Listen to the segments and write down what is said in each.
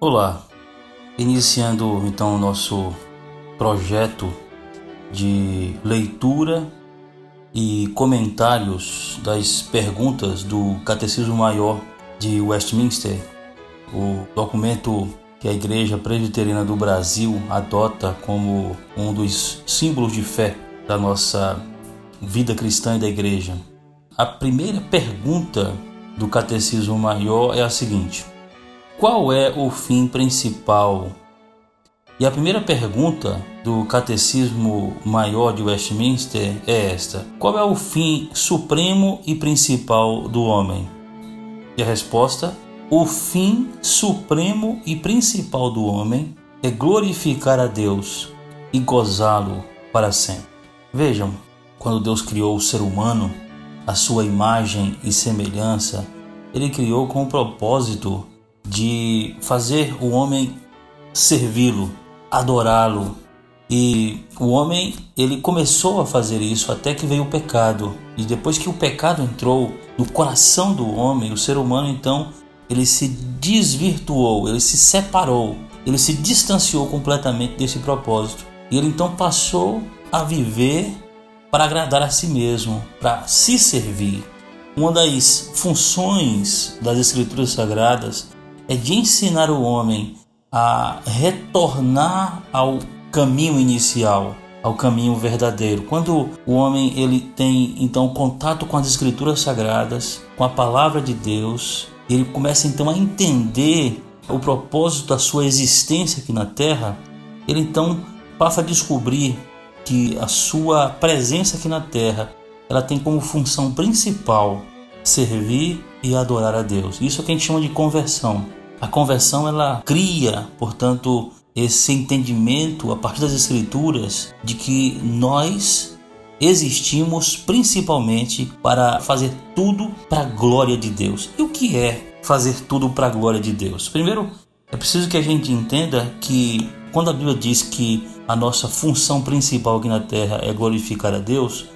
Olá, iniciando então o nosso projeto de leitura e comentários das perguntas do Catecismo Maior de Westminster, o documento que a Igreja Presbiteriana do Brasil adota como um dos símbolos de fé da nossa vida cristã e da Igreja. A primeira pergunta do Catecismo Maior é a seguinte: qual é o fim principal? E a primeira pergunta do Catecismo Maior de Westminster é esta: Qual é o fim supremo e principal do homem? E a resposta: O fim supremo e principal do homem é glorificar a Deus e gozá-lo para sempre. Vejam, quando Deus criou o ser humano, a sua imagem e semelhança, ele criou com o propósito de fazer o homem servi-lo, adorá-lo. E o homem, ele começou a fazer isso até que veio o pecado. E depois que o pecado entrou no coração do homem, o ser humano então, ele se desvirtuou, ele se separou, ele se distanciou completamente desse propósito. E ele então passou a viver para agradar a si mesmo, para se servir. Uma das funções das Escrituras Sagradas é de ensinar o homem a retornar ao caminho inicial, ao caminho verdadeiro. Quando o homem ele tem então contato com as escrituras sagradas, com a palavra de Deus, ele começa então a entender o propósito da sua existência aqui na terra, ele então passa a descobrir que a sua presença aqui na terra, ela tem como função principal servir e adorar a Deus. Isso é o que a gente chama de conversão. A conversão ela cria, portanto, esse entendimento a partir das escrituras de que nós existimos principalmente para fazer tudo para a glória de Deus. E o que é fazer tudo para a glória de Deus? Primeiro, é preciso que a gente entenda que quando a Bíblia diz que a nossa função principal aqui na terra é glorificar a Deus,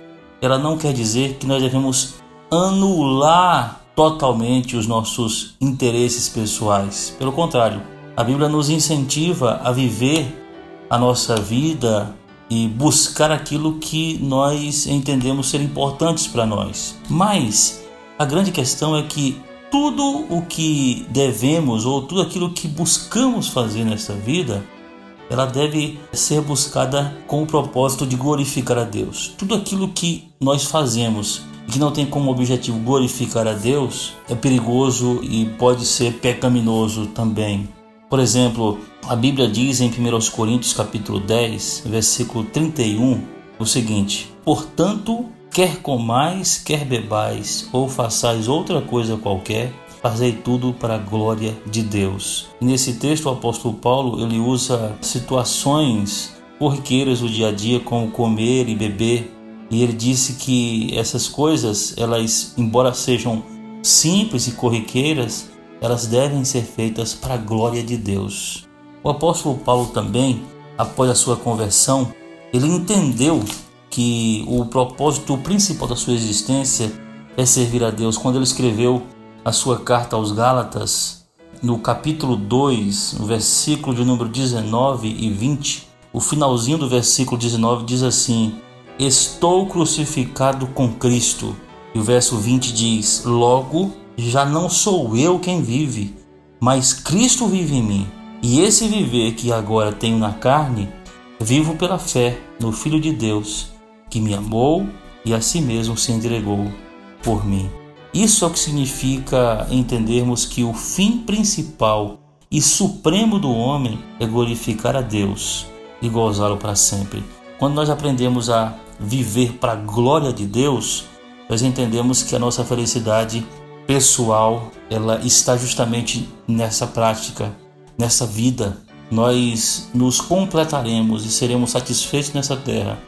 ela não quer dizer que nós devemos anular totalmente os nossos interesses pessoais. Pelo contrário, a Bíblia nos incentiva a viver a nossa vida e buscar aquilo que nós entendemos ser importantes para nós. Mas a grande questão é que tudo o que devemos ou tudo aquilo que buscamos fazer nesta vida, ela deve ser buscada com o propósito de glorificar a Deus. Tudo aquilo que nós fazemos que não tem como objetivo glorificar a Deus, é perigoso e pode ser pecaminoso também. Por exemplo, a Bíblia diz em 1 Coríntios capítulo 10, versículo 31, o seguinte: Portanto, quer comais, quer bebais, ou façais outra coisa qualquer, fazei tudo para a glória de Deus. Nesse texto o apóstolo Paulo ele usa situações corriqueiras do dia a dia como comer e beber e ele disse que essas coisas, elas, embora sejam simples e corriqueiras, elas devem ser feitas para a glória de Deus. O apóstolo Paulo também, após a sua conversão, ele entendeu que o propósito principal da sua existência é servir a Deus. Quando ele escreveu a sua carta aos Gálatas, no capítulo 2, no versículo de número 19 e 20, o finalzinho do versículo 19 diz assim: Estou crucificado com Cristo. E o verso 20 diz: Logo, já não sou eu quem vive, mas Cristo vive em mim. E esse viver que agora tenho na carne, vivo pela fé no Filho de Deus, que me amou e a si mesmo se entregou por mim. Isso é o que significa entendermos que o fim principal e supremo do homem é glorificar a Deus e gozá-lo para sempre. Quando nós aprendemos a viver para a glória de Deus, nós entendemos que a nossa felicidade pessoal ela está justamente nessa prática, nessa vida. Nós nos completaremos e seremos satisfeitos nessa terra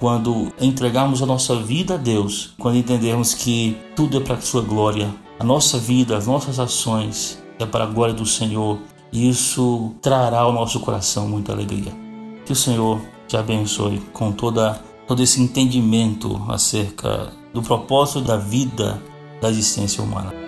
quando entregarmos a nossa vida a Deus, quando entendermos que tudo é para a sua glória, a nossa vida, as nossas ações é para a glória do Senhor. Isso trará ao nosso coração muita alegria. Que o Senhor te abençoe com toda, todo esse entendimento acerca do propósito da vida da existência humana.